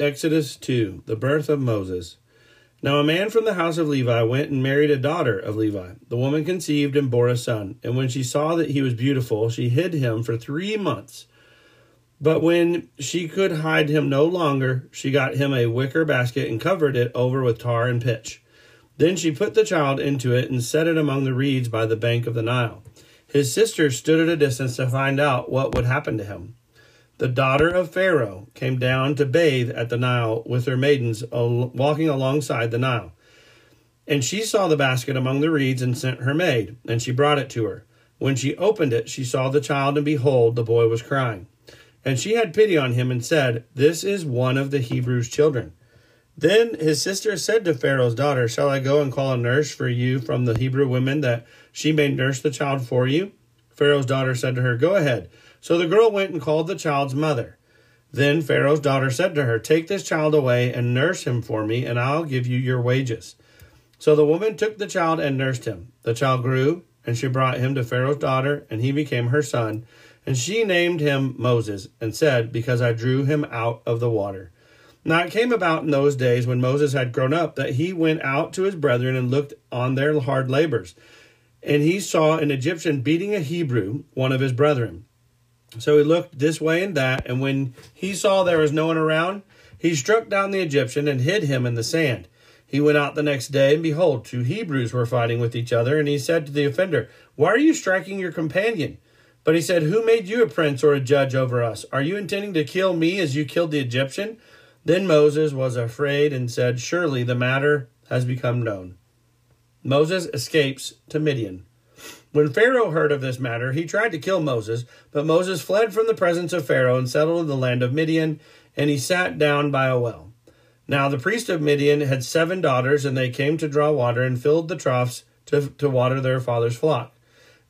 Exodus 2 The birth of Moses. Now a man from the house of Levi went and married a daughter of Levi. The woman conceived and bore a son. And when she saw that he was beautiful, she hid him for three months. But when she could hide him no longer, she got him a wicker basket and covered it over with tar and pitch. Then she put the child into it and set it among the reeds by the bank of the Nile. His sister stood at a distance to find out what would happen to him. The daughter of Pharaoh came down to bathe at the Nile with her maidens walking alongside the Nile. And she saw the basket among the reeds and sent her maid, and she brought it to her. When she opened it, she saw the child, and behold, the boy was crying. And she had pity on him and said, This is one of the Hebrews' children. Then his sister said to Pharaoh's daughter, Shall I go and call a nurse for you from the Hebrew women that she may nurse the child for you? Pharaoh's daughter said to her, Go ahead. So the girl went and called the child's mother. Then Pharaoh's daughter said to her, Take this child away and nurse him for me, and I'll give you your wages. So the woman took the child and nursed him. The child grew, and she brought him to Pharaoh's daughter, and he became her son. And she named him Moses, and said, Because I drew him out of the water. Now it came about in those days when Moses had grown up that he went out to his brethren and looked on their hard labors. And he saw an Egyptian beating a Hebrew, one of his brethren. So he looked this way and that, and when he saw there was no one around, he struck down the Egyptian and hid him in the sand. He went out the next day, and behold, two Hebrews were fighting with each other, and he said to the offender, Why are you striking your companion? But he said, Who made you a prince or a judge over us? Are you intending to kill me as you killed the Egyptian? Then Moses was afraid and said, Surely the matter has become known. Moses escapes to Midian. When Pharaoh heard of this matter, he tried to kill Moses, but Moses fled from the presence of Pharaoh and settled in the land of Midian, and he sat down by a well. Now the priest of Midian had seven daughters, and they came to draw water and filled the troughs to, to water their father's flock.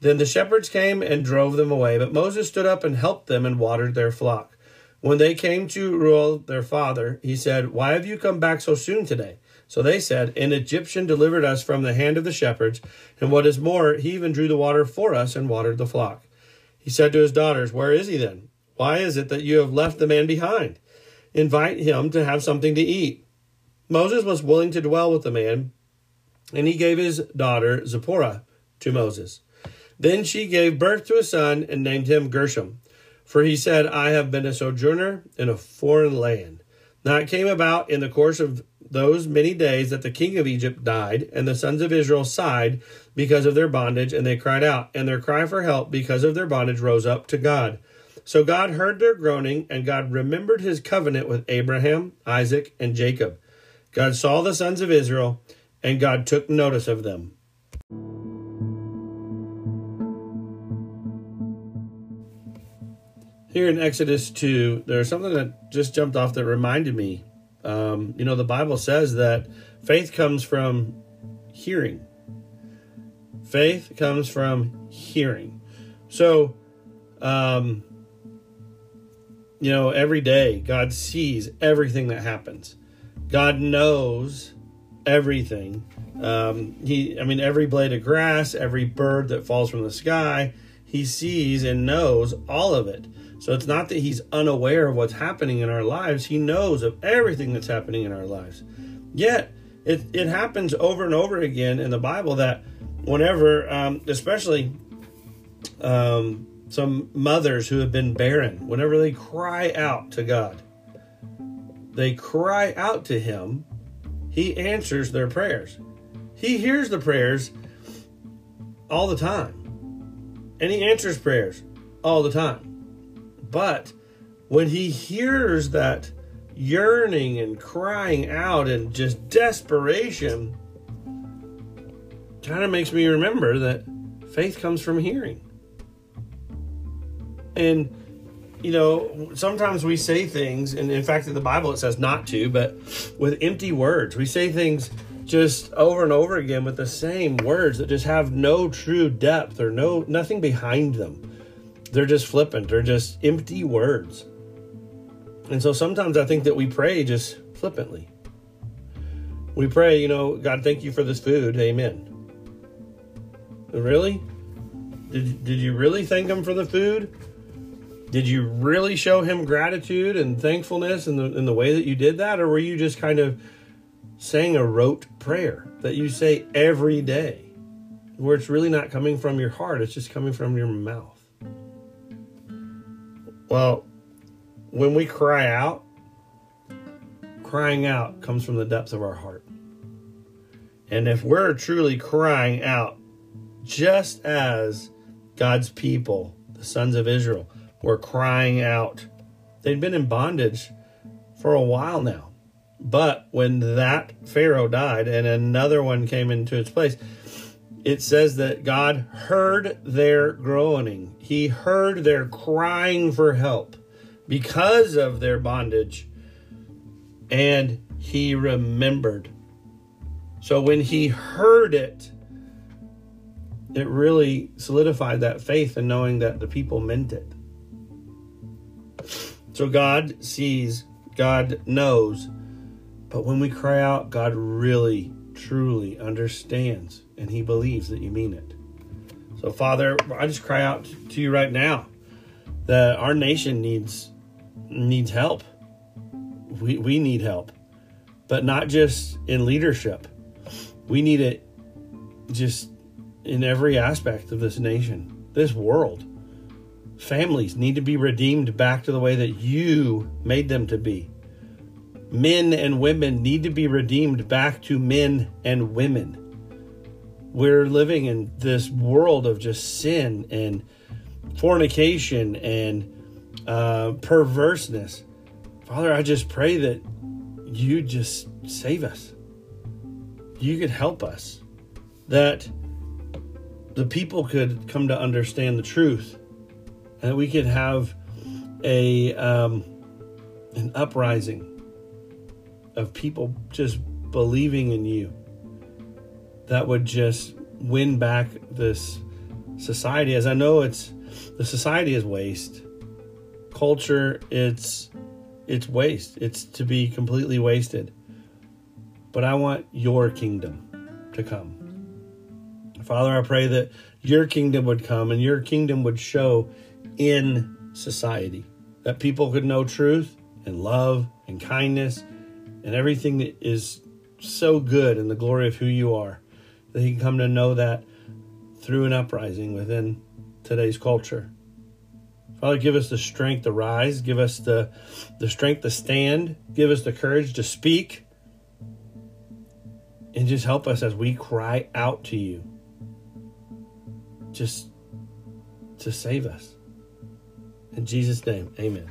Then the shepherds came and drove them away, but Moses stood up and helped them and watered their flock. When they came to Reuel their father, he said, Why have you come back so soon today? So they said, An Egyptian delivered us from the hand of the shepherds, and what is more, he even drew the water for us and watered the flock. He said to his daughters, Where is he then? Why is it that you have left the man behind? Invite him to have something to eat. Moses was willing to dwell with the man, and he gave his daughter Zipporah to Moses. Then she gave birth to a son and named him Gershom, for he said, I have been a sojourner in a foreign land. Now it came about in the course of those many days that the king of Egypt died, and the sons of Israel sighed because of their bondage, and they cried out, and their cry for help because of their bondage rose up to God. So God heard their groaning, and God remembered his covenant with Abraham, Isaac, and Jacob. God saw the sons of Israel, and God took notice of them. Here in Exodus 2, there's something that just jumped off that reminded me um, you know, the Bible says that faith comes from hearing. Faith comes from hearing. So, um, you know, every day God sees everything that happens. God knows everything. Um, he, I mean, every blade of grass, every bird that falls from the sky, He sees and knows all of it. So it's not that he's unaware of what's happening in our lives, he knows of everything that's happening in our lives. Yet, it, it happens over and over again in the Bible that whenever, um, especially um, some mothers who have been barren, whenever they cry out to God, they cry out to him, he answers their prayers. He hears the prayers all the time. And he answers prayers all the time. But when he hears that yearning and crying out and just desperation, kind of makes me remember that faith comes from hearing. And you know, sometimes we say things, and in fact, in the Bible it says not to, but with empty words. We say things just over and over again with the same words that just have no true depth or no nothing behind them. They're just flippant. They're just empty words. And so sometimes I think that we pray just flippantly. We pray, you know, God, thank you for this food. Amen. Really? Did, did you really thank Him for the food? Did you really show Him gratitude and thankfulness in the, in the way that you did that? Or were you just kind of saying a rote prayer that you say every day, where it's really not coming from your heart, it's just coming from your mouth? Well, when we cry out, crying out comes from the depths of our heart. And if we're truly crying out, just as God's people, the sons of Israel, were crying out, they'd been in bondage for a while now. But when that Pharaoh died and another one came into its place, it says that God heard their groaning. He heard their crying for help because of their bondage, and he remembered. So when he heard it, it really solidified that faith and knowing that the people meant it. So God sees, God knows, but when we cry out, God really, truly understands and he believes that you mean it. So, Father, I just cry out to you right now that our nation needs needs help. We we need help, but not just in leadership. We need it just in every aspect of this nation, this world. Families need to be redeemed back to the way that you made them to be. Men and women need to be redeemed back to men and women. We're living in this world of just sin and fornication and uh, perverseness. Father, I just pray that you just save us. You could help us. That the people could come to understand the truth and that we could have a um, an uprising of people just believing in you that would just win back this society. As i know it's the society is waste. Culture it's it's waste. It's to be completely wasted. But i want your kingdom to come. Father i pray that your kingdom would come and your kingdom would show in society that people could know truth and love and kindness and everything that is so good in the glory of who you are that he can come to know that through an uprising within today's culture Father, give us the strength to rise, give us the, the strength to stand, give us the courage to speak, and just help us as we cry out to you. Just to save us. In Jesus' name, amen.